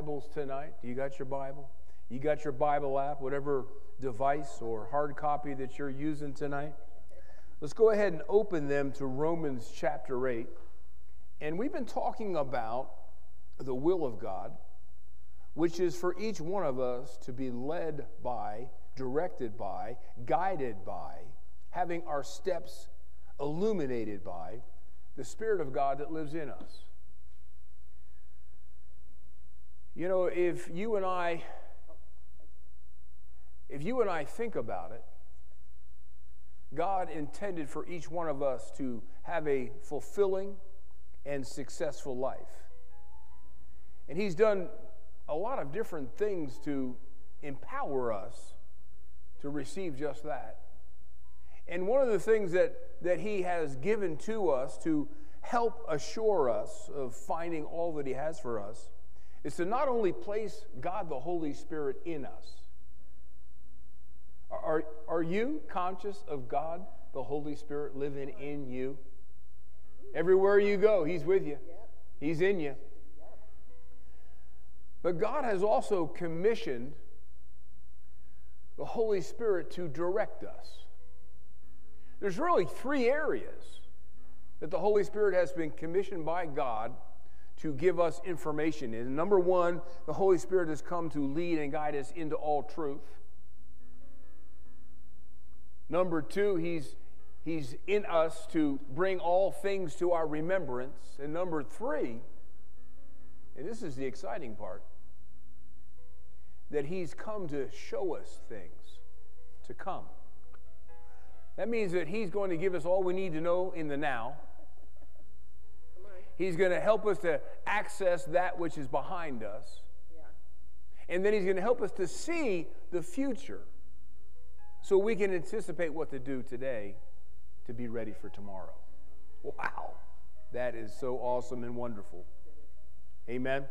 Bibles tonight. Do you got your Bible? You got your Bible app, whatever device or hard copy that you're using tonight. Let's go ahead and open them to Romans chapter 8. And we've been talking about the will of God, which is for each one of us to be led by, directed by, guided by, having our steps illuminated by the Spirit of God that lives in us. You know, if you and I if you and I think about it, God intended for each one of us to have a fulfilling and successful life. And He's done a lot of different things to empower us to receive just that. And one of the things that, that He has given to us to help assure us of finding all that He has for us is to not only place God the Holy Spirit in us, are, are you conscious of God, the Holy Spirit, living in you? Everywhere you go, He's with you, He's in you. But God has also commissioned the Holy Spirit to direct us. There's really three areas that the Holy Spirit has been commissioned by God to give us information in. Number one, the Holy Spirit has come to lead and guide us into all truth. Number two, he's, he's in us to bring all things to our remembrance. And number three, and this is the exciting part, that he's come to show us things to come. That means that he's going to give us all we need to know in the now. He's going to help us to access that which is behind us. Yeah. And then he's going to help us to see the future so we can anticipate what to do today to be ready for tomorrow. Wow. That is so awesome and wonderful. Amen. Amen.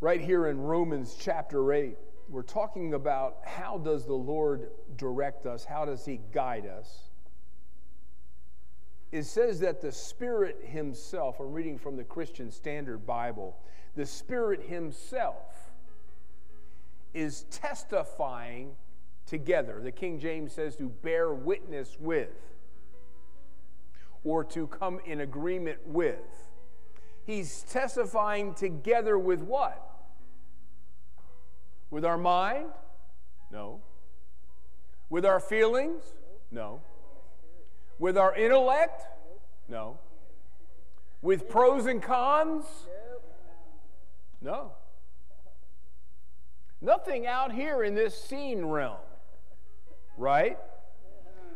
Right here in Romans chapter 8, we're talking about how does the Lord direct us? How does he guide us? It says that the Spirit himself, I'm reading from the Christian Standard Bible, the Spirit himself is testifying together. The King James says to bear witness with or to come in agreement with. He's testifying together with what? With our mind? No. With our feelings? No. With our intellect? No. With pros and cons? No. Nothing out here in this seen realm, right?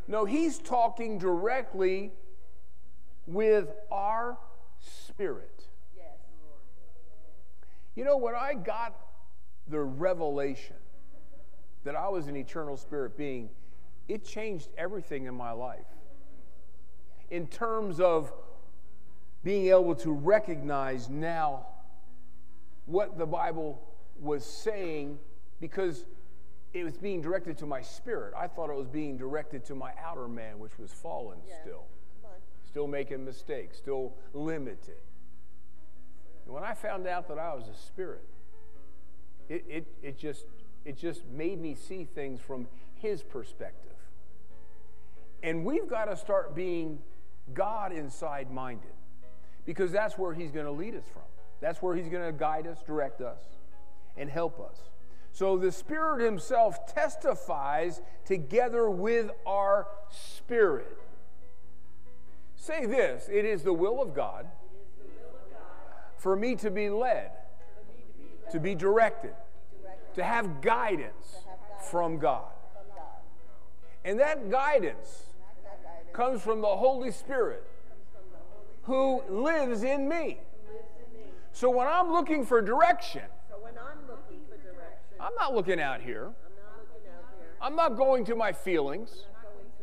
No, he's talking directly with our spirit. You know, when I got the revelation that I was an eternal spirit being, it changed everything in my life. In terms of being able to recognize now what the Bible was saying because it was being directed to my spirit. I thought it was being directed to my outer man, which was fallen yeah. still, still making mistakes, still limited. And when I found out that I was a spirit, it, it, it, just, it just made me see things from his perspective. And we've got to start being God inside minded because that's where he's going to lead us from. That's where he's going to guide us, direct us and help us. So the Spirit Himself testifies together with our spirit. Say this it is the will of God, for me to be led, to be directed, to have guidance from God. And that guidance comes from the Holy Spirit who lives in me. So when I'm looking for direction, I'm not looking out here. I'm not going to my feelings.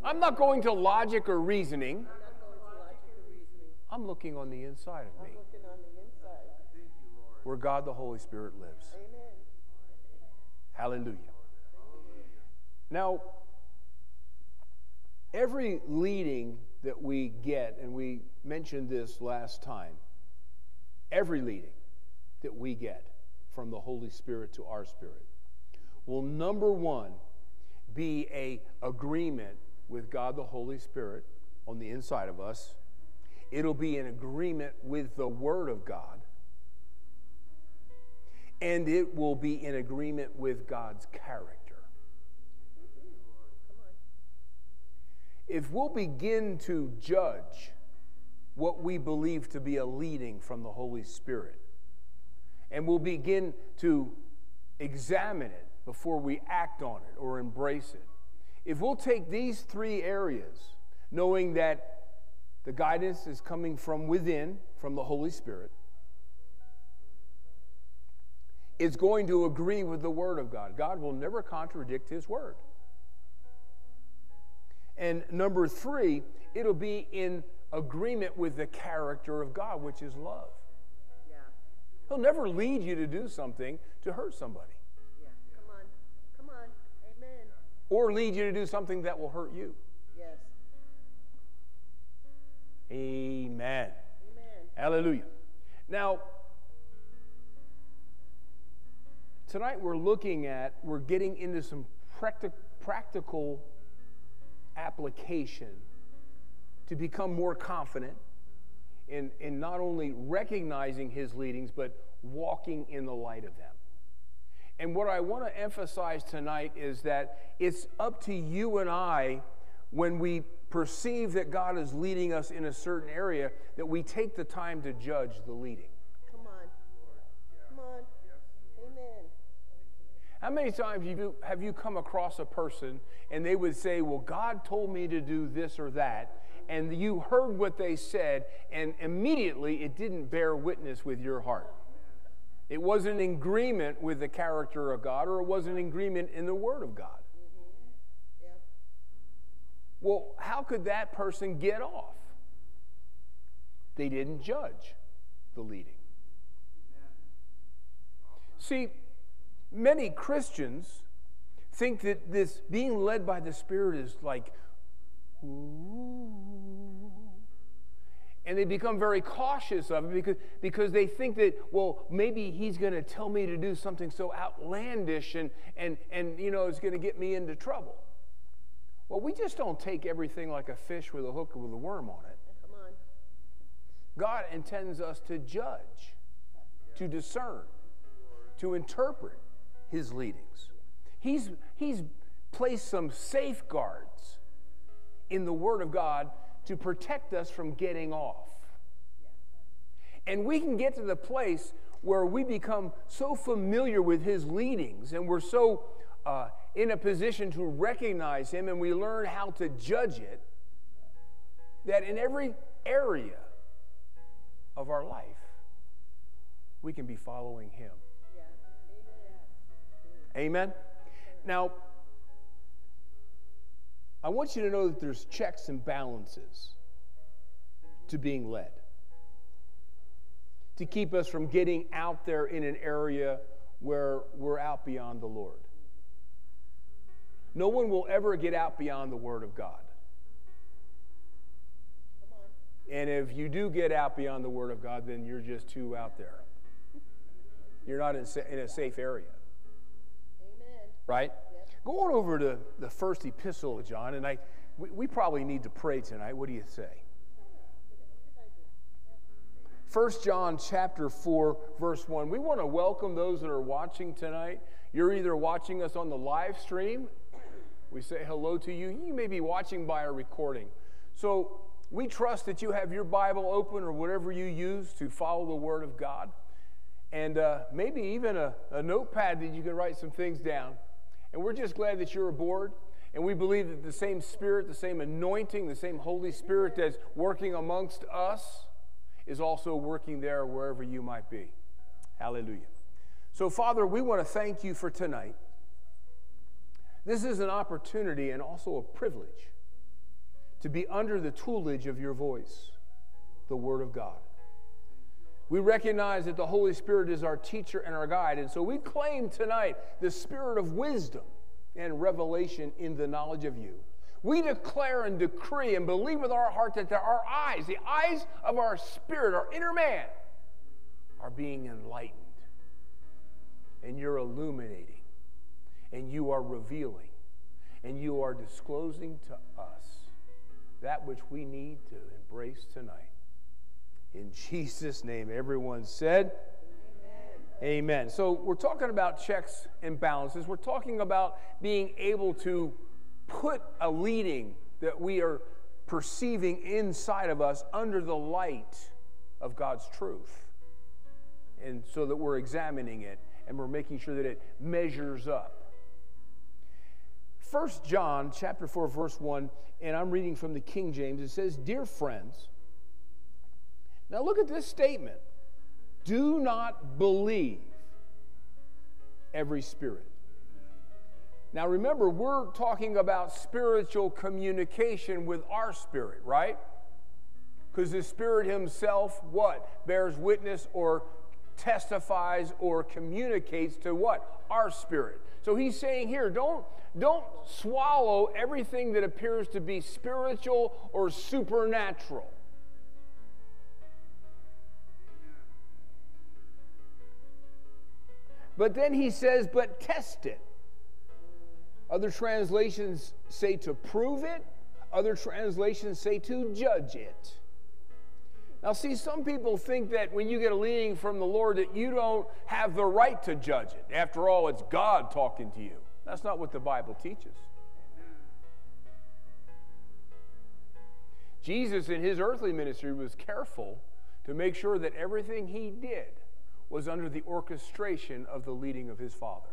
I'm not going to, logic or reasoning. I'm looking on the inside of me, where God the Holy Spirit lives. Hallelujah. Now, every leading that we get, and we mentioned this last time, every leading that we get from the Holy Spirit to our spirit will number one be a agreement with God the Holy Spirit on the inside of us. It'll be an agreement with the Word of God. And it will be in agreement with God's character. If we'll begin to judge what we believe to be a leading from the Holy Spirit, and we'll begin to examine it before we act on it or embrace it, if we'll take these three areas, knowing that the guidance is coming from within, from the Holy Spirit, it's going to agree with the Word of God. God will never contradict His Word. And number three, it'll be in agreement with the character of God, which is love. Yeah. He'll never lead you to do something to hurt somebody Yeah. Come on. Come on. Amen. or lead you to do something that will hurt you. Yes. Amen. Amen. Hallelujah. Now, tonight we're looking at, we're getting into some practi- practical application to become more confident in, in not only recognizing his leadings, but walking in the light of them. And what I want to emphasize tonight is that it's up to you and I when we perceive that God is leading us in a certain area that we take the time to judge the leading. How many times have you, have you come across a person and they would say, Well, God told me to do this or that, and you heard what they said, and immediately it didn't bear witness with your heart? It wasn't in agreement with the character of God, or it wasn't in agreement in the Word of God. Well, how could that person get off? They didn't judge the leading. See, many Christians think that this being led by the Spirit is like, ooh. And they become very cautious of it because, because they think that, well, maybe he's going to tell me to do something so outlandish and, and, and you know, it's going to get me into trouble. Well, we just don't take everything like a fish with a hook with a worm on it. Come on. God intends us to judge, to discern, to interpret his leadings. He's, he's placed some safeguards in the Word of God to protect us from getting off. And we can get to the place where we become so familiar with his leadings and we're so uh, in a position to recognize him and we learn how to judge it that in every area of our life, we can be following him. Amen. Now, I want you to know that there's checks and balances to being led, to keep us from getting out there in an area where we're out beyond the Lord. No one will ever get out beyond the Word of God. And if you do get out beyond the Word of God, then you're just too out there. You're not in, a safe area. Right? Go on over to the first epistle of John, and I, we, we probably need to pray tonight. What do you say? 1 John chapter 4, verse 1. We want to welcome those that are watching tonight. You're either watching us on the live stream, we say hello to you. You may be watching by a recording. So we trust that you have your Bible open or whatever you use to follow the Word of God. And uh, maybe even a, a notepad that you can write some things down. And we're just glad that you're aboard. And we believe that the same Spirit, the same anointing, the same Holy Spirit that's working amongst us is also working there wherever you might be. Hallelujah. So, Father, we want to thank you for tonight. This is an opportunity and also a privilege to be under the toolage of your voice, the Word of God. We recognize that the Holy Spirit is our teacher and our guide, and so we claim tonight the spirit of wisdom and revelation in the knowledge of you. We declare and decree and believe with our heart that our eyes, the eyes of our spirit, our inner man, are being enlightened. And you're illuminating, and you are revealing, and you are disclosing to us that which we need to embrace tonight. In Jesus' name, everyone said, Amen. Amen. So, we're talking about checks and balances. We're talking about being able to put a leading that we are perceiving inside of us under the light of God's truth. And so that we're examining it and we're making sure that it measures up. 1 John chapter 4 verse 1 and I'm reading from the King James it says dear friends Now look at this statement. Do not believe every spirit. Now remember we're talking about spiritual communication with our spirit right? Because the spirit himself what bears witness or testifies or communicates to what? Our spirit. So he's saying here don't don't swallow everything that appears to be spiritual or supernatural. But then he says, but test it. Other translations say to prove it, other translations say to judge it. Now, see, some people think that when you get a leading from the Lord that you don't have the right to judge it. After all, it's God talking to you. That's not what the Bible teaches. Jesus, in his earthly ministry, was careful to make sure that everything he did was under the orchestration of the leading of his Father.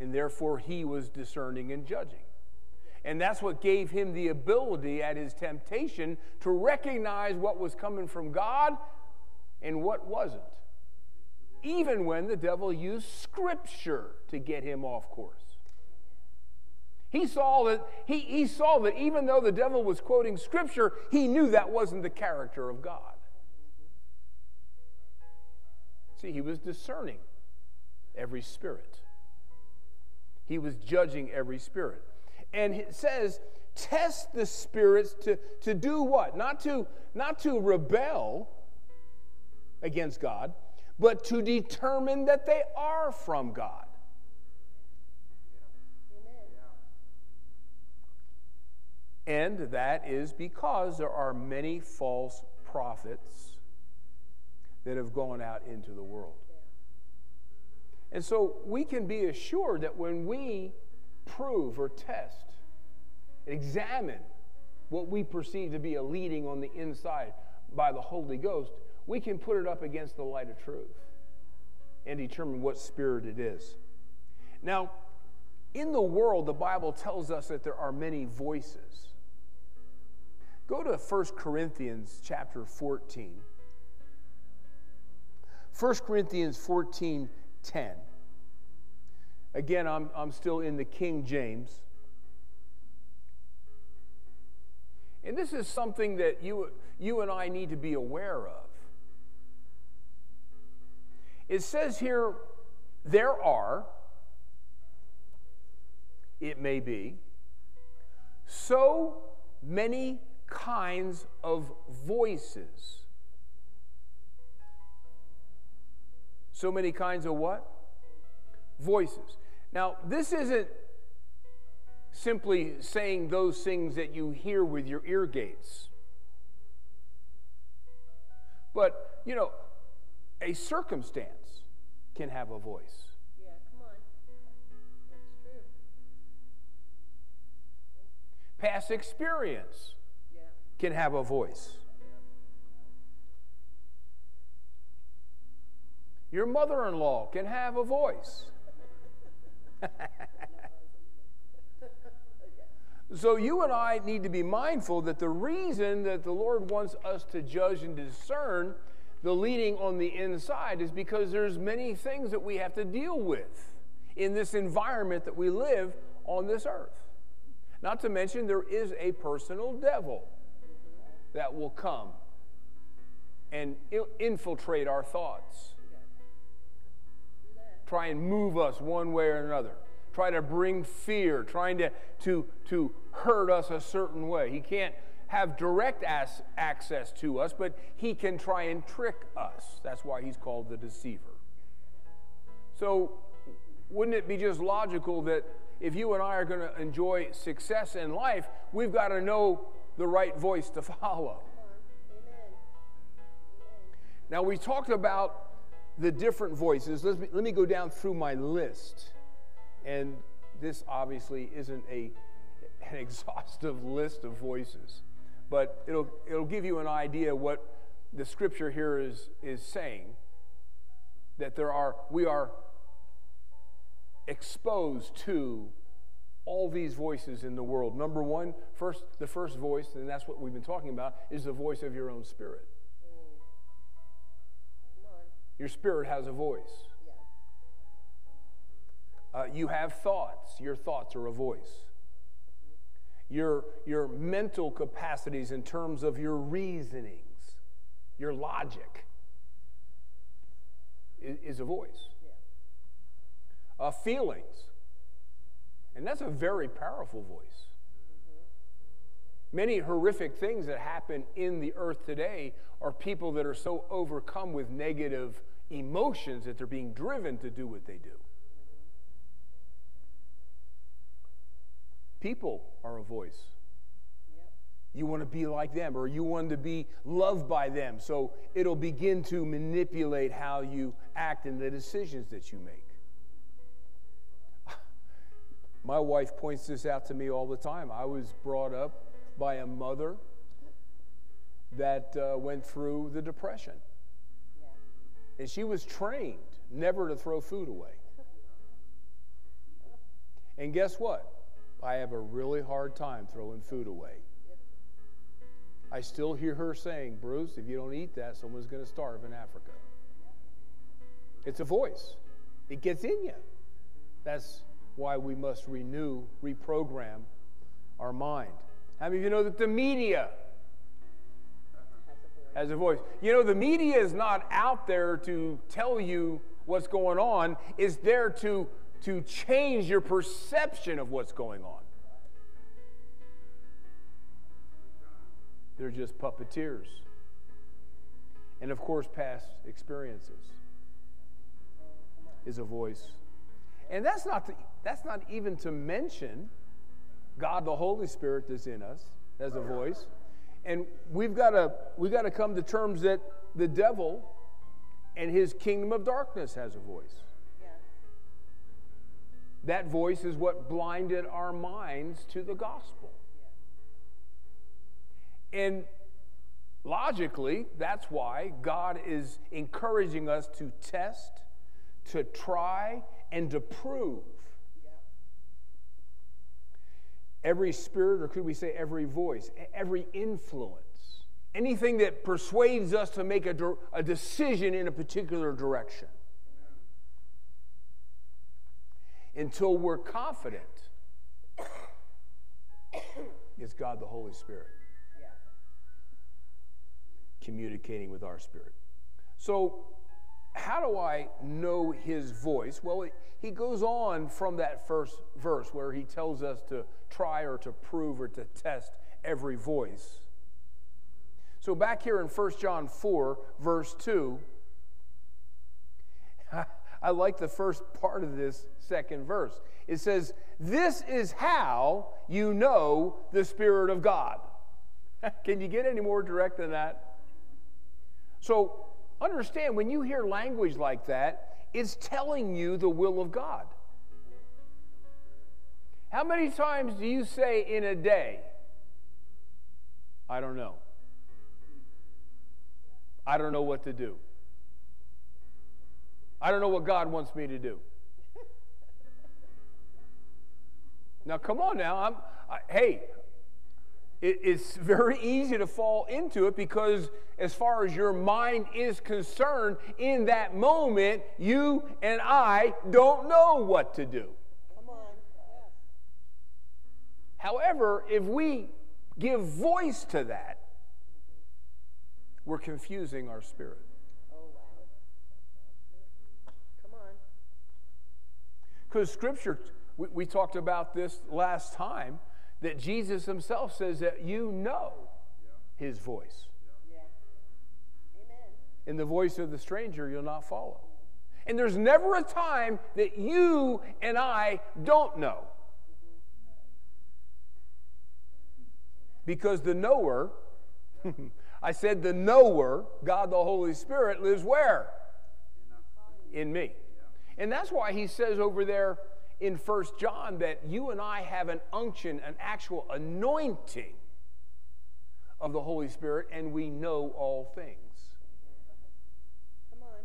And therefore, he was discerning and judging. And that's what gave him the ability at his temptation to recognize what was coming from God and what wasn't even when the devil used scripture to get him off course. He saw that he, he saw that even though the devil was quoting scripture, he knew that wasn't the character of God. See, he was discerning every spirit. He was judging every spirit. And it says, test the spirits to, to do what? Not to, not to rebel against God, but to determine that they are from God. And that is because there are many false prophets that have gone out into the world. And so we can be assured that when we prove or test, examine what we perceive to be a leading on the inside by the Holy Ghost, we can put it up against the light of truth and determine what spirit it is. Now, in the world, the Bible tells us that there are many voices. Go to 1 Corinthians chapter 14. 1 Corinthians 14 10. Again, I'm, I'm still in the King James. And this is something that you, you and I need to be aware of. It says here, there are, it may be, so many kinds of voices. So many kinds of what? Voices. Now, this isn't simply saying those things that you hear with your ear gates. But, you know, a circumstance can have a voice. Yeah, come on. That's true. Past experience Yeah. can have a voice. Your mother in law can have a voice. So you and I need to be mindful that the reason that the Lord wants us to judge and discern the leading on the inside is because there's many things that we have to deal with in this environment that we live on this earth. Not to mention there is a personal devil that will come and infiltrate our thoughts. Try and move us one way or another. Try to bring fear, trying to, to, to hurt us a certain way. He can't have direct as, access to us, but he can try and trick us. That's why he's called the deceiver. So, wouldn't it be just logical that if you and I are going to enjoy success in life, we've got to know the right voice to follow? Now, we talked about the different voices. Let me, let me go down through my list. And this obviously isn't a, an exhaustive list of voices, but it'll, it'll give you an idea what the scripture here is, is saying that there are, we are exposed to all these voices in the world. Number one, first, the first voice, and that's what we've been talking about, is the voice of your own spirit. Your spirit has a voice. Uh, you have thoughts. Your thoughts are a voice. Your, your mental capacities in terms of your reasonings, your logic, is, is a voice. Uh, feelings. And that's a very powerful voice. Many horrific things that happen in the earth today are people that are so overcome with negative emotions that they're being driven to do what they do. People are a voice. You want to be like them, or you want to be loved by them. So it'll begin to manipulate how you act and the decisions that you make. My wife points this out to me all the time. I was brought up by a mother that uh, went through the Depression. Yeah. And she was trained never to throw food away. And guess what? I have a really hard time throwing food away. I still hear her saying, Bruce, if you don't eat that, someone's going to starve in Africa. It's a voice, it gets in you. That's why we must renew, reprogram our mind. How many of you know that the media has a voice? You know, the media is not out there to tell you what's going on, it's there to, to change your perception of what's going on. They're just puppeteers. And of course, past experiences is a voice. And that's not, to, that's not even to mention God, the Holy Spirit, that's in us as a voice. And we've got to we've got to come to terms that the devil and his kingdom of darkness has a voice. Yeah. That voice is what blinded our minds to the gospel. Yeah. And logically, that's why God is encouraging us to test, to try, and to prove every spirit, or could we say every voice, every influence, anything that persuades us to make a, a decision in a particular direction. Until we're confident it's God the Holy Spirit yeah. communicating with our spirit. So, how do I know his voice? Well, he goes on from that first verse where he tells us to try or to prove or to test every voice. So, back here in 1 John 4, verse 2, I like the first part of this second verse. It says, This is how you know the Spirit of God. Can you get any more direct than that? So, understand when you hear language like that, it's telling you the will of God. How many times do you say in a day, I don't know? I don't know what to do. I don't know what God wants me to do. Now, come on now. I'm, I, hey, it's very easy to fall into it because, as far as your mind is concerned, in that moment, you and I don't know what to do. Come on. Yes. However, if we give voice to that, we're confusing our spirit. Oh, wow. Come on. Because Scripture, we, we talked about this last time, that Jesus himself says that you know his voice. Yeah. Amen. In the voice of the stranger, you'll not follow. And there's never a time that you and I don't know. Because the knower, I said the knower, God the Holy Spirit, lives where? In me. And that's why he says over there in First John that you and I have an unction, an actual anointing of the Holy Spirit, and we know all things. Come on.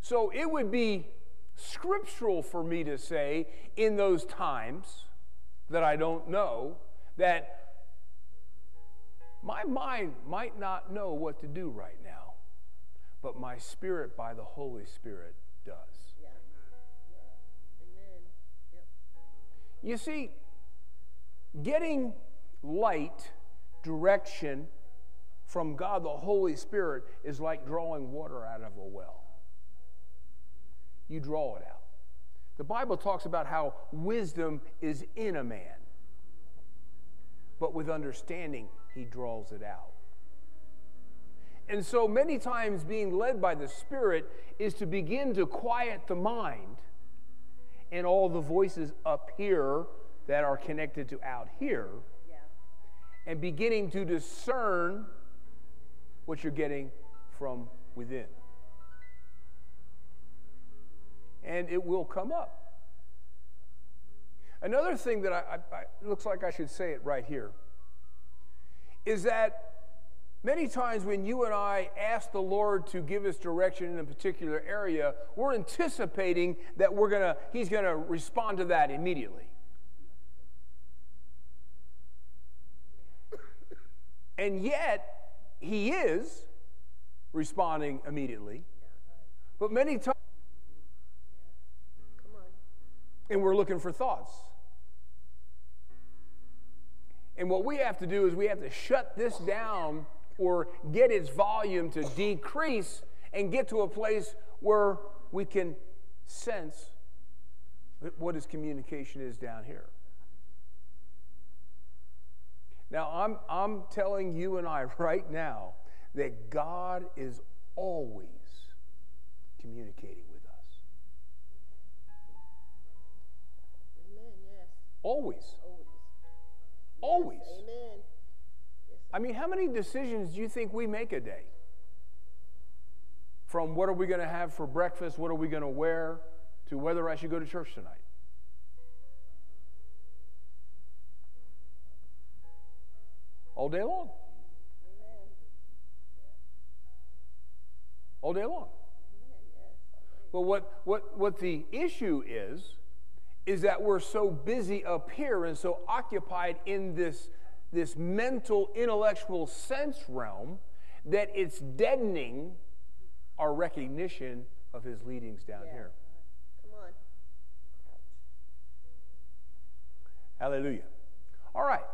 So it would be scriptural for me to say in those times that I don't know that my mind might not know what to do right now, but my spirit by the Holy Spirit does. You see, getting light, direction from God the Holy Spirit is like drawing water out of a well. You draw it out. The Bible talks about how wisdom is in a man, but with understanding, he draws it out. And so many times, being led by the Spirit is to begin to quiet the mind and all the voices up here that are connected to out here Yeah. and beginning to discern what you're getting from within. And it will come up. Another thing that I, I, I looks like I should say it right here is that many times when you and I ask the Lord to give us direction in a particular area, we're anticipating that we're gonna He's gonna respond to that immediately. And yet, He is responding immediately. But many times, and we're looking for thoughts. And what we have to do is we have to shut this down or get its volume to decrease and get to a place where we can sense what his communication is down here. Now, I'm, I'm telling you and I right now that God is always communicating with us. Amen. Yes. Always. Always. Always. Amen. I mean, how many decisions do you think we make a day? From what are we going to have for breakfast, what are we going to wear, to whether I should go to church tonight. All day long. All day long. But what, what, what the issue is, is that we're so busy up here and so occupied in this, this mental, intellectual sense realm that it's deadening our recognition of his leadings down Yeah. here. Come on. Hallelujah. All right.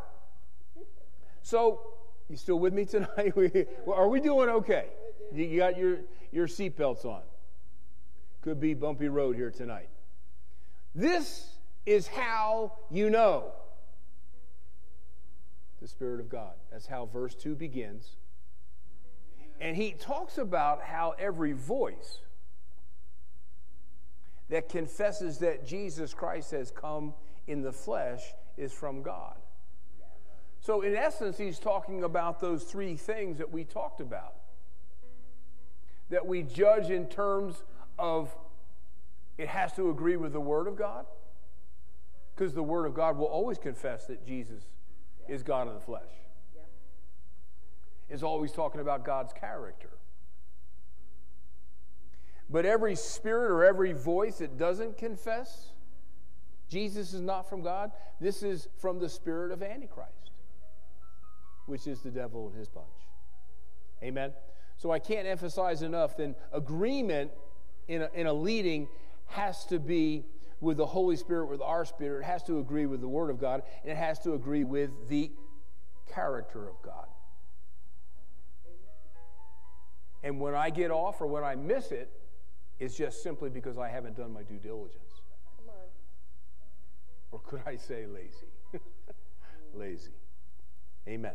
So, you still with me tonight? Are we doing okay? You got your, your seatbelts on. Could be bumpy road here tonight. This is how you know the Spirit of God. That's how verse 2 begins. And he talks about how every voice that confesses that Jesus Christ has come in the flesh is from God. So, in essence, he's talking about those three things that we talked about. That we judge in terms of it has to agree with the Word of God, because the Word of God will always confess that Jesus is God in the flesh. Is always talking about God's character. But every spirit or every voice that doesn't confess Jesus is not from God. This is from the spirit of Antichrist, which is the devil and his bunch. Amen. So I can't emphasize enough then agreement in a, in a leading has to be with the Holy Spirit, with our spirit. It has to agree with the Word of God, and it has to agree with the character of God. And when I get off or when I miss it, it's just simply because I haven't done my due diligence. Come on. Or could I say lazy? lazy. Amen.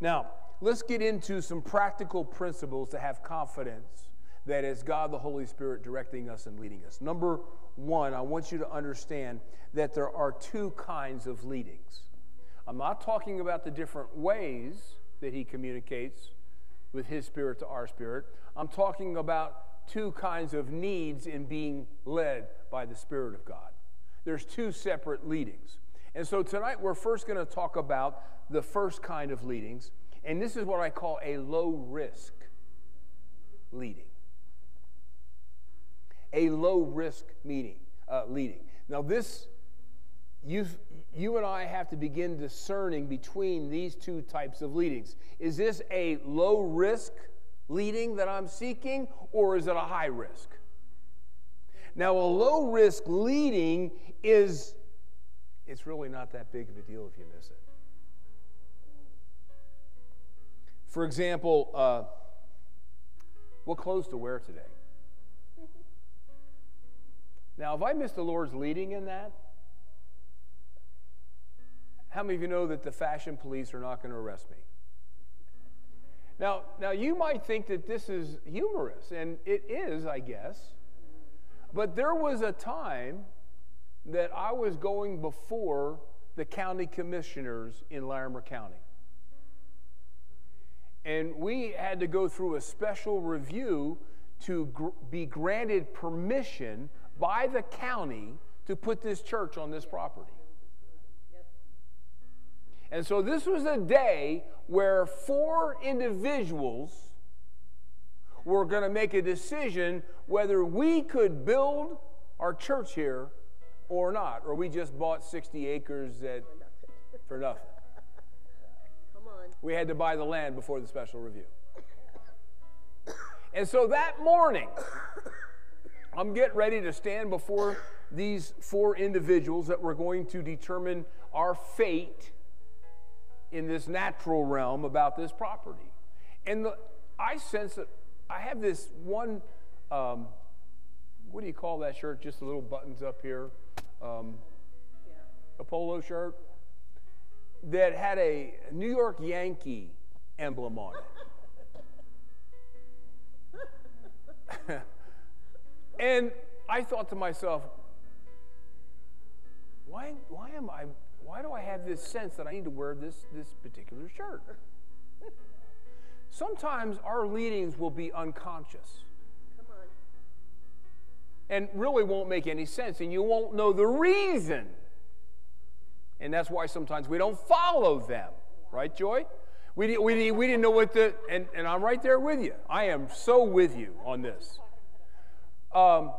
Now, let's get into some practical principles to have confidence that it's God the Holy Spirit directing us and leading us. Number one, I want you to understand that there are two kinds of leadings. I'm not talking about the different ways that He communicates with His Spirit to our spirit. I'm talking about two kinds of needs in being led by the Spirit of God. There's two separate leadings. And so tonight we're first going to talk about the first kind of leadings, and this is what I call a low risk leading. A low risk meeting, uh, leading. Now, this, you you and I have to begin discerning between these two types of leadings. Is this a low risk leading that I'm seeking, or is it a high risk? Now, a low risk leading is, it's really not that big of a deal if you miss it. For example, uh, what clothes to wear today? Now, if I miss the Lord's leading in that, how many of you know that the fashion police are not going to arrest me? Now, now you might think that this is humorous, and it is, I guess. But there was a time that I was going before the county commissioners in Larimer County. And we had to go through a special review to gr- be granted permission by the county to put this church on this property. And so this was a day where four individuals were going to make a decision whether we could build our church here or not, or we just bought 60 acres at, for nothing. Come on. We had to buy the land before the special review. And so that morning, I'm getting ready to stand before these four individuals that were going to determine our fate in this natural realm about this property. And the, I sense that I have this one, um, what do you call that shirt? Just the little buttons up here. Um, Yeah. a polo shirt that had a New York Yankee emblem on it. and I thought to myself, why, why am I why do I have this sense that I need to wear this, this particular shirt? Sometimes our leadings will be unconscious Come on. and really won't make any sense, and you won't know the reason. And that's why sometimes we don't follow them, right, Joy? We, we, we didn't know what the, and, and I'm right there with you. I am so with you on this. Um,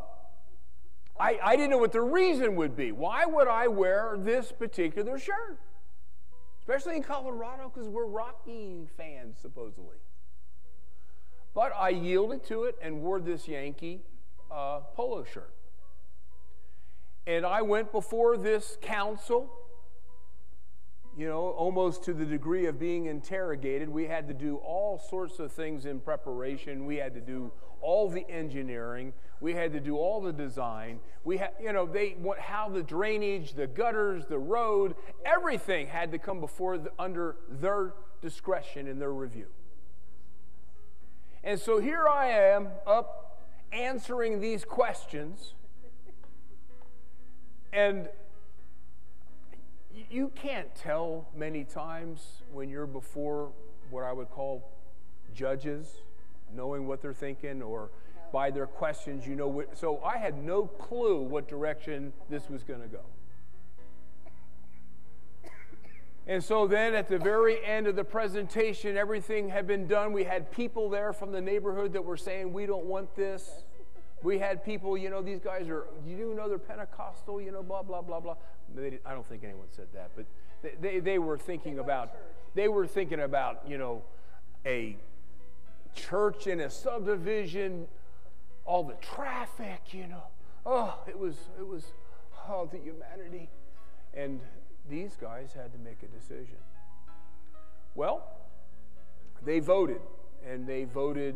I, I didn't know what the reason would be. Why would I wear this particular shirt? Especially in Colorado, because we're Rocky fans, supposedly. But I yielded to it and wore this Yankee uh, polo shirt. And I went before this council, you know, almost to the degree of being interrogated. We had to do all sorts of things in preparation. We had to do all the engineering. We had to do all the design. We had, you know, they what how the drainage, the gutters, the road, everything had to come before the, under their discretion and their review. And so here I am up answering these questions. And you can't tell many times when you're before what I would call judges, knowing what they're thinking, or by their questions, you know. So I had no clue what direction this was going to go. And so then at the very end of the presentation, everything had been done. We had people there from the neighborhood that were saying, We don't want this. We had people, you know, these guys are, you do know they're Pentecostal, you know, blah, blah, blah, blah. They, I don't think anyone said that, but they, they, they were thinking about, they were thinking about, you know, a church in a subdivision, all the traffic, you know. Oh, it was, it was, oh, the humanity. And these guys had to make a decision. Well, they voted, and they voted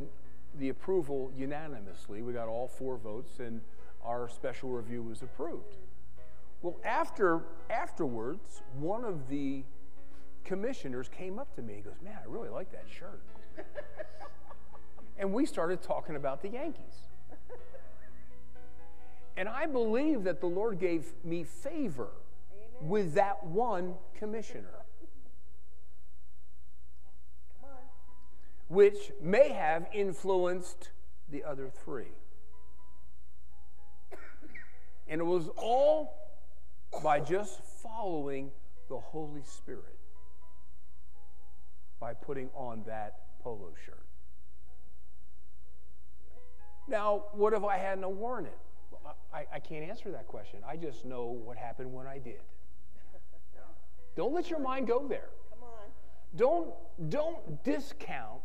the approval unanimously. We got all four votes, and our special review was approved. Well, after afterwards, one of the commissioners came up to me and goes, "Man, I really like that shirt." and we started talking about the Yankees. And I believe that the Lord gave me favor with that one commissioner. Which may have influenced the other three. And it was all by just following the Holy Spirit, by putting on that polo shirt. Now, what if I hadn't worn it? I, I can't answer that question. I just know what happened when I did. Don't let your mind go there. Come on. Don't, don't discount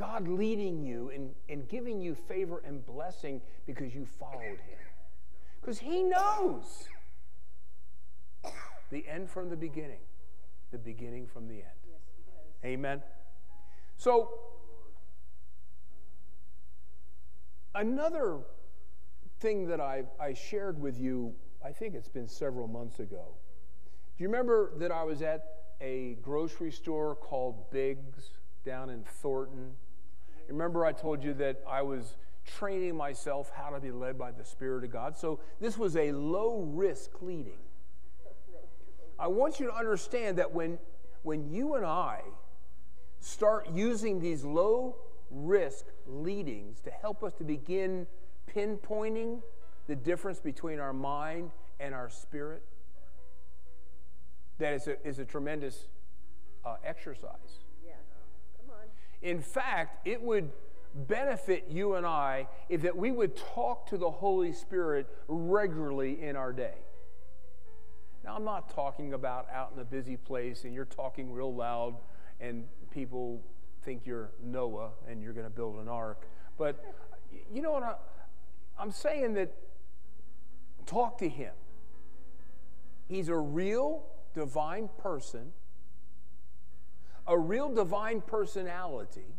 God leading you and, and giving you favor and blessing because you followed Him. Because He knows the end from the beginning, the beginning from the end. Yes, he does. Amen. So, another thing that I, I shared with you, I think it's been several months ago. Do you remember that I was at a grocery store called Biggs down in Thornton? Remember, I told you that I was training myself how to be led by the Spirit of God? So, this was a low risk leading. I want you to understand that when, when you and I start using these low risk leadings to help us to begin pinpointing the difference between our mind and our spirit, that is a, is a tremendous uh, exercise. Yeah. In fact, it would benefit you and I if that we would talk to the Holy Spirit regularly in our day. Now, I'm not talking about out in a busy place and you're talking real loud and people think you're Noah and you're going to build an ark. But you know what? I, I'm saying that talk to him. He's a real divine person, a real divine personality,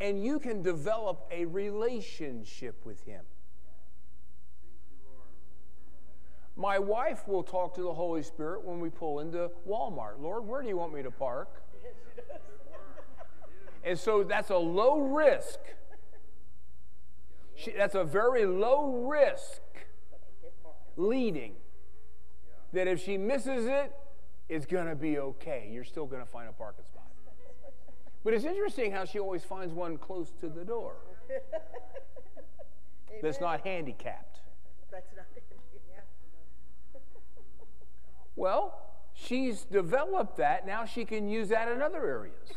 and you can develop a relationship with him. My wife will talk to the Holy Spirit when we pull into Walmart. Lord, where do you want me to park? And so that's a low risk. She, that's a very low risk leading. That if she misses it, it's going to be okay. You're still going to find a parking spot. But it's interesting how she always finds one close to the door that's not handicapped. That's not. Well, she's developed that. Now she can use that in other areas.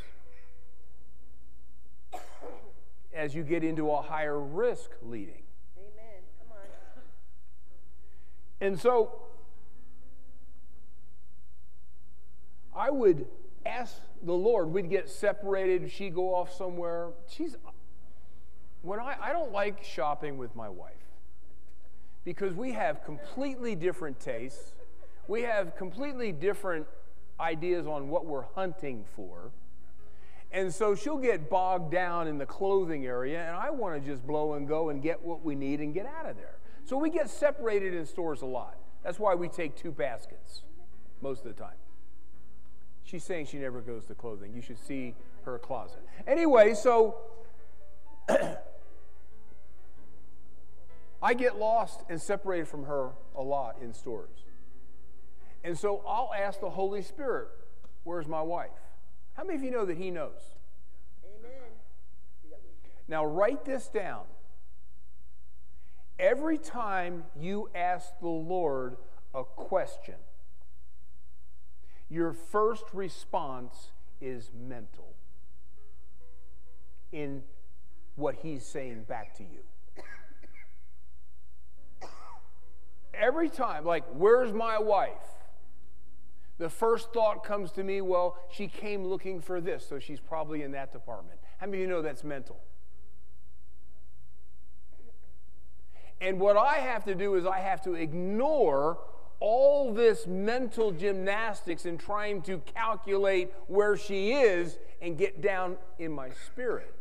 As you get into a higher risk leading. Amen. Come on. And so I would ask the Lord, we'd get separated, she'd go off somewhere. She's when I, I don't like shopping with my wife because we have completely different tastes. We have completely different ideas on what we're hunting for. And so she'll get bogged down in the clothing area, and I want to just blow and go and get what we need and get out of there. So we get separated in stores a lot. That's why we take two baskets most of the time. She's saying she never goes to clothing. You should see her closet. Anyway, so I get lost and separated from her a lot in stores. And so I'll ask the Holy Spirit, Where's my wife? How many of you know that He knows? Amen. Now, write this down. Every time you ask the Lord a question, your first response is mental in what he's saying back to you. Every time, like, where's my wife? The first thought comes to me, well, she came looking for this, so she's probably in that department. How many of you know that's mental? And what I have to do is I have to ignore all this mental gymnastics and trying to calculate where she is and get down in my spirit.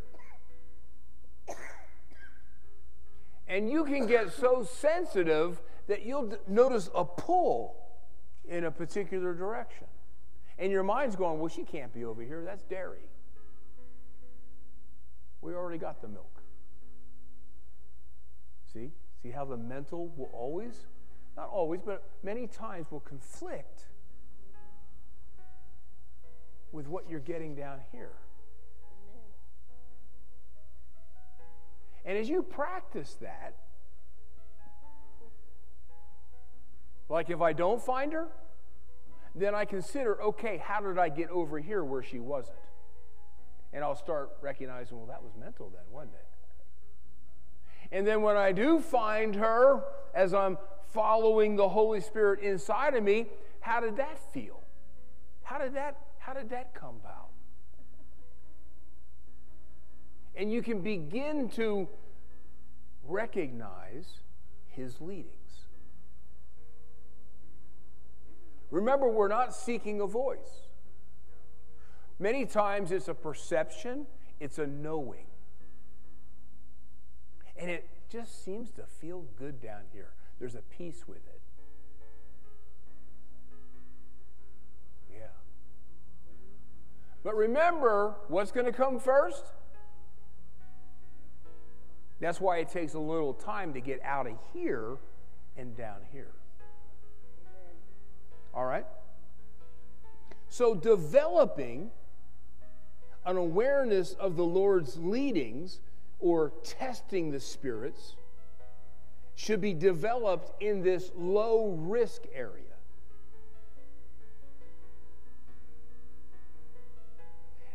And you can get so sensitive that you'll notice a pull in a particular direction. And your mind's going, well, she can't be over here. That's dairy. We already got the milk. See? See how the mental will always, not always, but many times will conflict with what you're getting down here. And as you practice that, like if I don't find her, then I consider, okay, how did I get over here where she wasn't? And I'll start recognizing, well, that was mental then, wasn't it? And then when I do find her, as I'm following the Holy Spirit inside of me, how did that feel? How did that, how did that come about? And you can begin to recognize his leadings. Remember, we're not seeking a voice. Many times it's a perception, it's a knowing. And it just seems to feel good down here. There's a peace with it. Yeah. But remember, what's going to come first? That's why it takes a little time to get out of here and down here. All right? So, developing an awareness of the Lord's leadings or testing the spirits should be developed in this low risk area.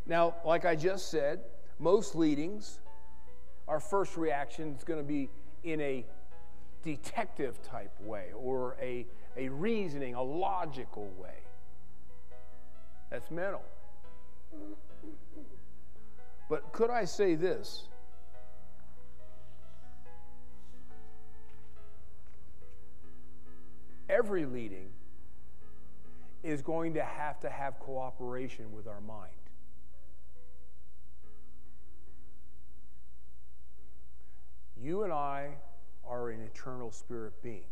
Now, like I just said, most leadings, our first reaction is going to be in a detective type way or a, a reasoning, a logical way. That's mental. But could I say this? Every leading is going to have to have cooperation with our mind. You and I are an eternal spirit being.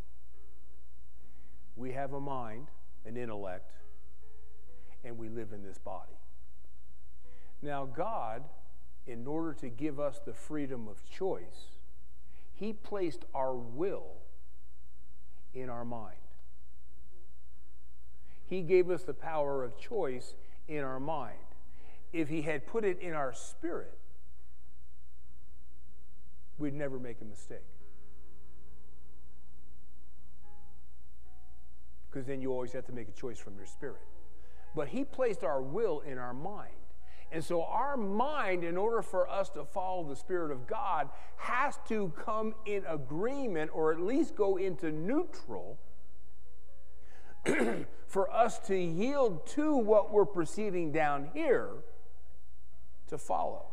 We have a mind, an intellect, and we live in this body. Now, God, in order to give us the freedom of choice, He placed our will in our mind. He gave us the power of choice in our mind. If He had put it in our spirit, we'd never make a mistake. Because then you always have to make a choice from your spirit. But He placed our will in our mind. And so, our mind, in order for us to follow the Spirit of God, has to come in agreement or at least go into neutral for us to yield to what we're perceiving down here to follow.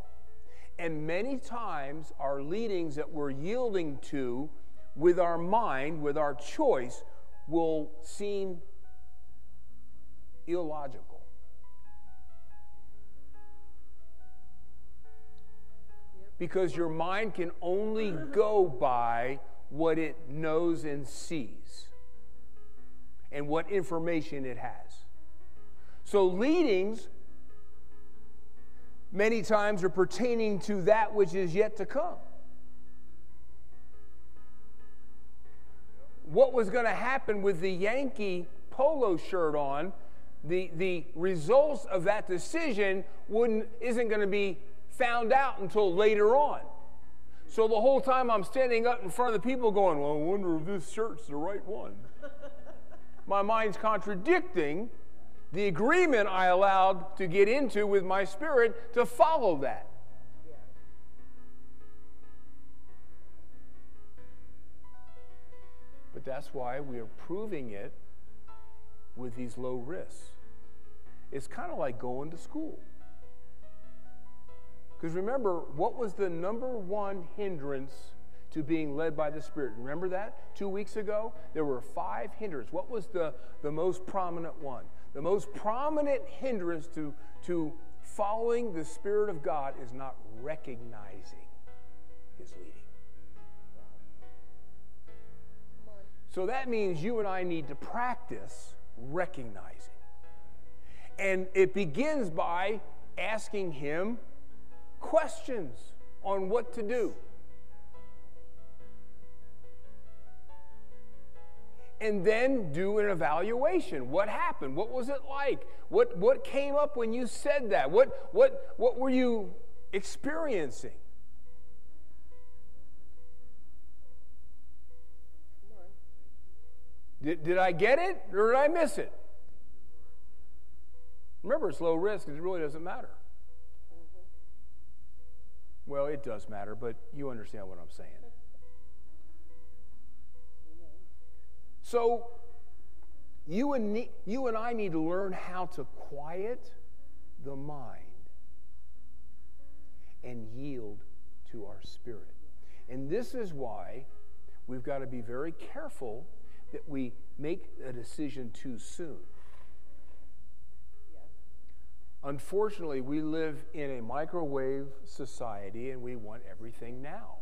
And many times, our leadings that we're yielding to with our mind, with our choice, will seem illogical. Because your mind can only go by what it knows and sees and what information it has. So, leadings many times are pertaining to that which is yet to come. What was going to happen with the Yankee polo shirt on, the, the results of that decision wouldn't, isn't going to be found out until later on. So the whole time I'm standing up in front of the people going, Well, I wonder if this shirt's the right one my mind's contradicting the agreement I allowed to get into with my spirit to follow that. But that's why we are proving it with these low risks. It's kind of like going to school. Because remember, what was the number one hindrance to being led by the Spirit? Remember that two weeks ago? There were five hindrances. What was the, the most prominent one? The most prominent hindrance to, to following the Spirit of God is not recognizing His leading. So that means you and I need to practice recognizing. And it begins by asking Him questions on what to do. And then do an evaluation. What happened? What was it like? What, what came up when you said that? What, what, what were you experiencing? Did, did I get it or did I miss it? Remember, it's low risk. It really doesn't matter. Mm-hmm. Well, it does matter, but you understand what I'm saying. So, you and, you and I need to learn how to quiet the mind and yield to our spirit. And this is why we've got to be very careful that we make a decision too soon. Unfortunately, we live in a microwave society and we want everything now.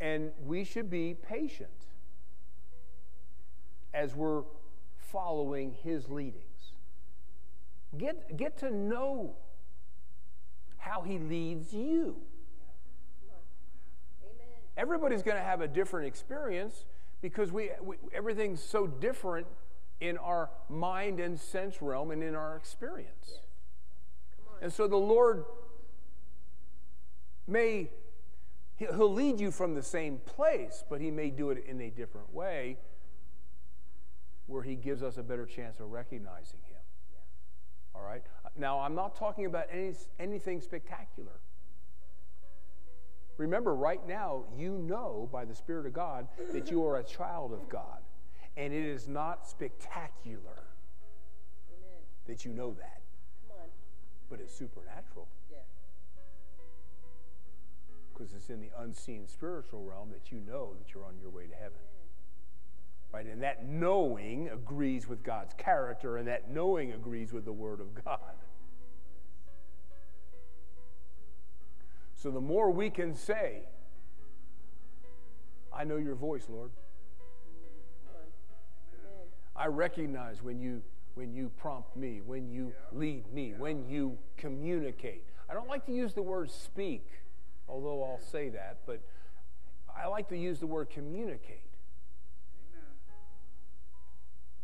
And we should be patient as we're following his leadings. Get, get to know how he leads you. Everybody's going to have a different experience because we, we everything's so different in our mind and sense realm and in our experience. Yes. And so the Lord may, He'll lead you from the same place, but He may do it in a different way where He gives us a better chance of recognizing Him. Yeah. All right? Now, I'm not talking about any, anything spectacular. Remember, right now, you know by the Spirit of God that you are a child of God and it is not spectacular Amen. that you know that. But it's supernatural. Because it's in the unseen spiritual realm that you know that you're on your way to heaven. Right? And that knowing agrees with God's character, and that knowing agrees with the Word of God. So the more we can say, I know your voice, Lord. I recognize when you when you prompt me, when you lead me, when you communicate. I don't like to use the word speak, although I'll say that, but I like to use the word communicate.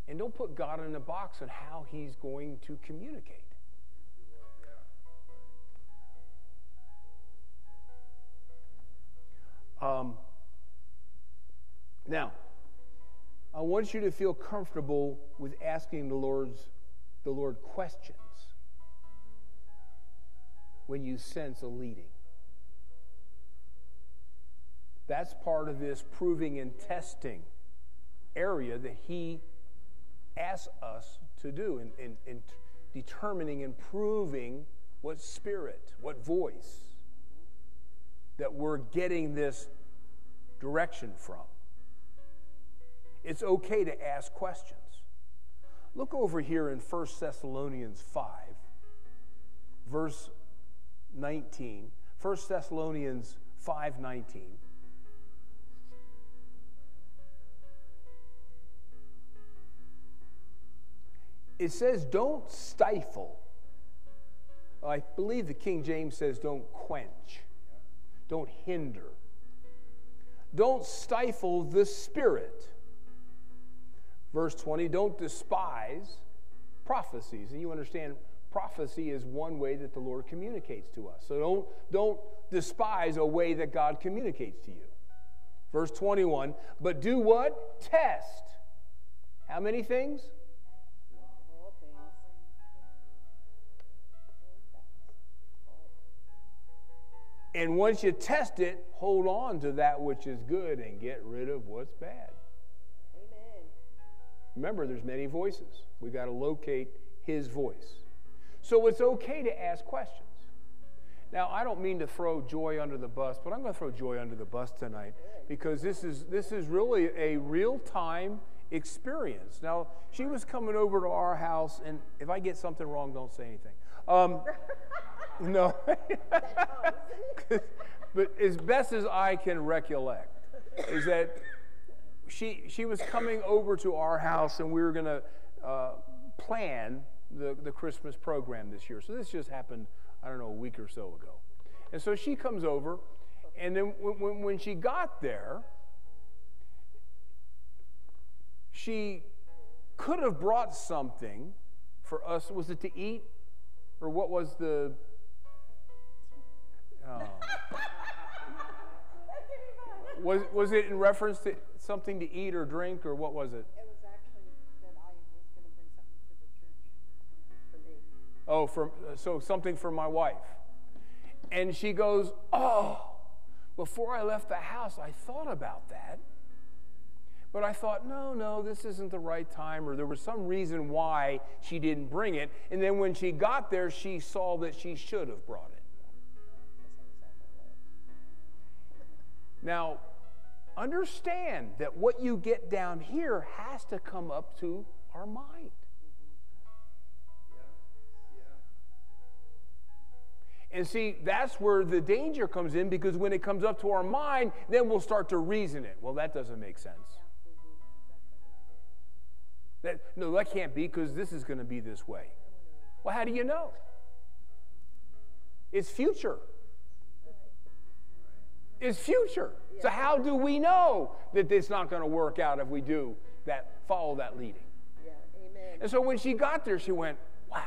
And don't put God in a box on how he's going to communicate. Um, now, I want you to feel comfortable with asking the Lord's the Lord questions when you sense a leading. That's part of this proving and testing area that he asks us to do in, in, in determining and proving what spirit, what voice that we're getting this direction from it's okay to ask questions. Look over here in 1 Thessalonians 5, verse 19. 1 Thessalonians 5:19. It says, don't stifle. I believe the King James says, don't quench, don't hinder. Don't stifle the Spirit Verse 20, don't despise prophecies. And you understand prophecy is one way that the Lord communicates to us. So don't, don't despise a way that God communicates to you. Verse 21, but do what? Test. How many things? And once you test it, hold on to that which is good and get rid of what's bad. Amen. Remember, there's many voices. We've got to locate his voice. So it's okay to ask questions. Now, I don't mean to throw joy under the bus, but I'm going to throw joy under the bus tonight because this is this is really a real-time experience. Now, she was coming over to our house, and if I get something wrong, don't say anything. Um, no, but as best as I can recollect, is that she she was coming over to our house, and we were going to uh, plan the the Christmas program this year. So this just happened I don't know, a week or so ago. And so she comes over, and then when, when she got there, she could have brought something for us. Was it to eat? Or what was the. Oh. was, was it in reference to something to eat or drink, or what was it? It was actually that I was going to bring something to the church for me. Oh, for, uh, so something for my wife. And she goes, Oh, before I left the house, I thought about that. But I thought, no, no, this isn't the right time, or there was some reason why she didn't bring it. And then when she got there, she saw that she should have brought it. Now, understand that what you get down here has to come up to our mind. And see, that's where the danger comes in because when it comes up to our mind, then we'll start to reason it. Well, that doesn't make sense. That, no, that can't be because this is going to be this way. Well, how do you know? It's future. It's future. So how do we know that it's not going to work out if we do that, follow that leading? Yeah. Amen. And so when she got there, she went, wow.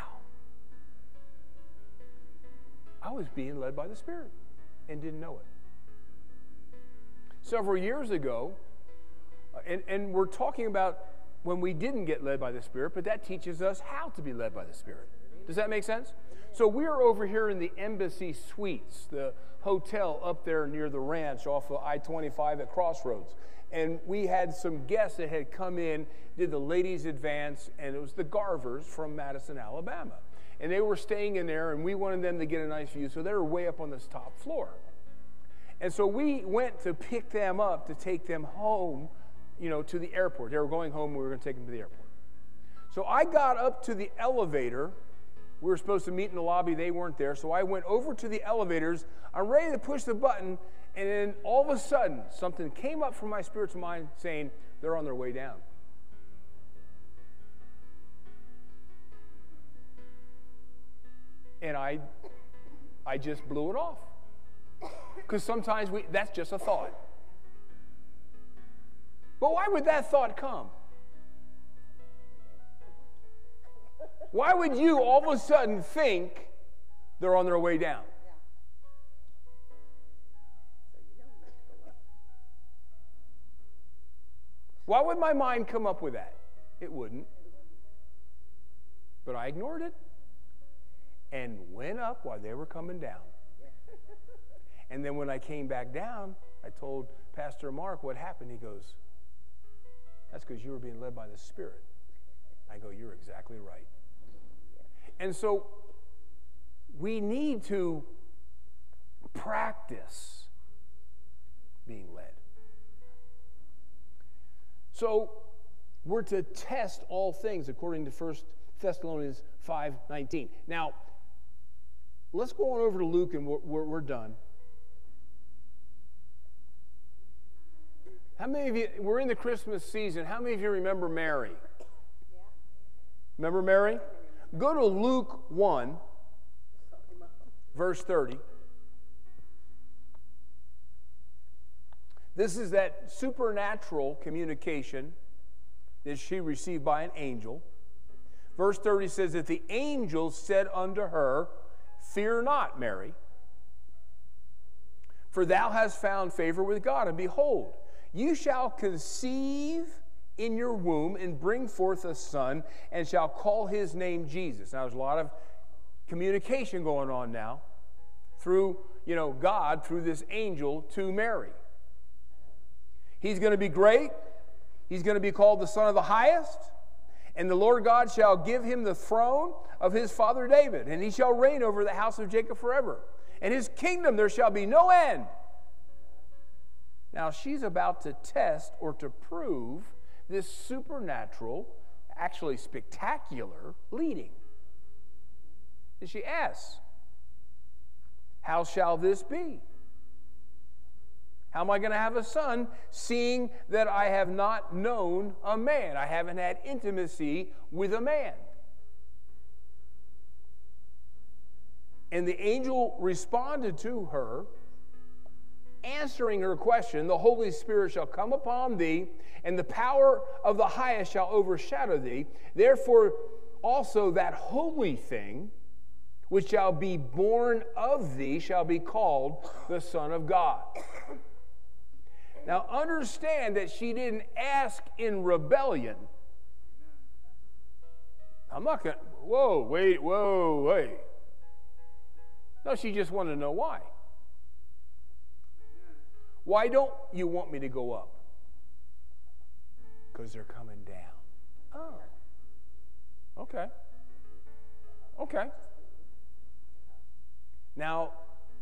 I was being led by the Spirit and didn't know it. Several years ago, uh, and, and we're talking about when we didn't get led by the Spirit, but that teaches us how to be led by the Spirit. Does that make sense? So we're over here in the Embassy Suites, the hotel up there near the ranch off of I 25 at Crossroads. And we had some guests that had come in, did the ladies' advance, and it was the Garvers from Madison, Alabama. And they were staying in there, and we wanted them to get a nice view, so they were way up on this top floor. And so we went to pick them up to take them home, you know, to the airport. They were going home, we were going to take them to the airport. So I got up to the elevator. We were supposed to meet in the lobby, they weren't there. So I went over to the elevators. I'm ready to push the button, and then all of a sudden, something came up from my spiritual mind saying, They're on their way down. and I, I just blew it off. Because sometimes we, that's just a thought. But why would that thought come? Why would you all of a sudden think they're on their way down? Why would my mind come up with that? It wouldn't. But I ignored it and went up while they were coming down. and then when I came back down, I told Pastor Mark what happened. He goes, That's because you were being led by the Spirit. I go, You're exactly right. And so we need to practice being led. So we're to test all things according to 1 Thessalonians 5:19. Now, let's go on over to Luke and we're, we're, we're, done. How many of you, we're in the Christmas season, how many of you remember Mary? Remember Mary? Go to Luke 1, verse 30. This is that supernatural communication that she received by an angel. Verse 30 says that the angel said unto her, Fear not, Mary, for thou hast found favor with God. And behold, you shall conceive in your womb and bring forth a son, and shall call his name Jesus. Now, there's a lot of communication going on now through, you know, God, through this angel to Mary. He's going to be great. He's going to be called the Son of the Highest. And the Lord God shall give him the throne of his father David, and he shall reign over the house of Jacob forever. And his kingdom there shall be no end. Now she's about to test or to prove this supernatural, actually spectacular leading. And she asks, How shall this be? How am I going to have a son seeing that I have not known a man? I haven't had intimacy with a man. And the angel responded to her, answering her question The Holy Spirit shall come upon thee, and the power of the highest shall overshadow thee. Therefore, also that holy thing which shall be born of thee shall be called the Son of God. Now, understand that she didn't ask in rebellion. I'm not going to, whoa, wait, whoa, wait. No, she just wanted to know why. Why don't you want me to go up? Because they're coming down. Oh. Okay. Okay. Now,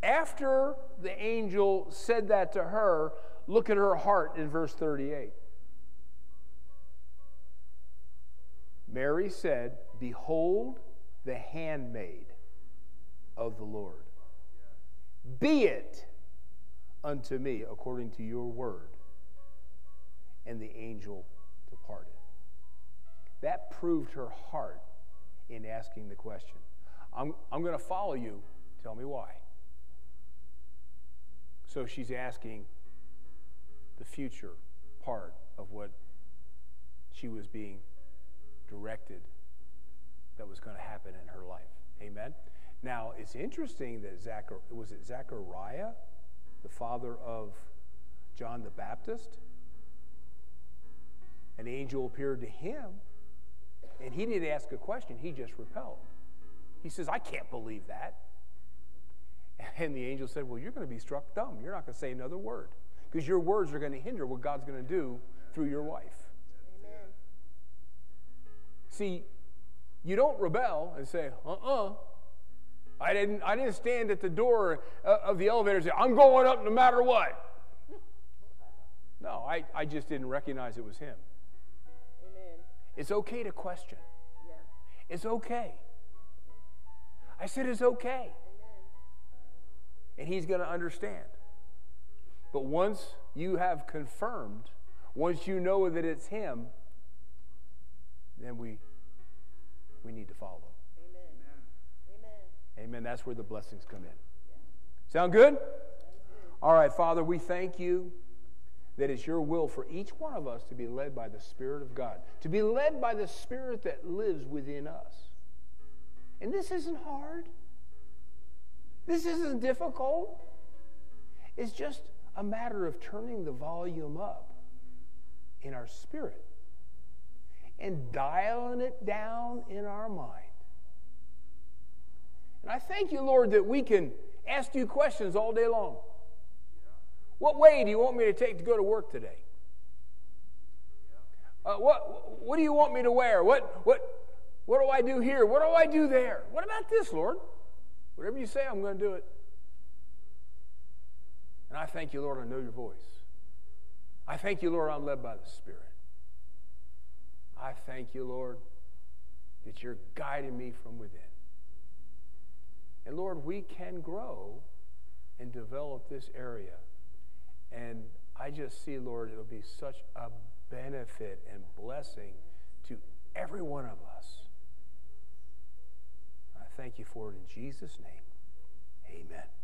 after the angel said that to her, look at her heart in verse 38. Mary said, Behold the handmaid of the Lord. Be it unto me according to your word. And the angel departed. That proved her heart in asking the question. I'm, I'm going to follow you. Tell me why. So she's asking the future part of what she was being directed that was going to happen in her life. Amen. Now it's interesting that Zachar was it Zachariah, the father of John the Baptist. An angel appeared to him, and he didn't ask a question. He just repelled. He says, "I can't believe that." And the angel said, Well, you're going to be struck dumb. You're not going to say another word because your words are going to hinder what God's going to do through your life. Amen. See, you don't rebel and say, uh uh I didn't, I didn't stand at the door uh, of the elevator and say, I'm going up no matter what. No, I, I just didn't recognize it was him. Amen. It's okay to question. Yeah. It's okay. I said it's okay. Amen. And he's going to understand. But once you have confirmed, once you know that it's him, then we we need to follow. Amen. That's where the blessings come in. Sound good? All right, Father, we thank you that it's your will for each one of us to be led by the Spirit of God, to be led by the Spirit that lives within us. And this isn't hard. This isn't difficult. It's just a matter of turning the volume up in our spirit and dialing it down in our mind. And I thank you, Lord, that we can ask you questions all day long. What way do you want me to take to go to work today? Uh, what, what do you want me to wear? What, what, what do I do here? What do I do there? What about this, Lord? Whatever you say, I'm going to do it. And I thank you, Lord, I know your voice. I thank you, Lord, I'm led by the Spirit. I thank you, Lord, that you're guiding me from within. And Lord, we can grow and develop this area. And I just see, Lord, it'll be such a benefit and blessing to every one of us. I thank you for it in Jesus' name. Amen.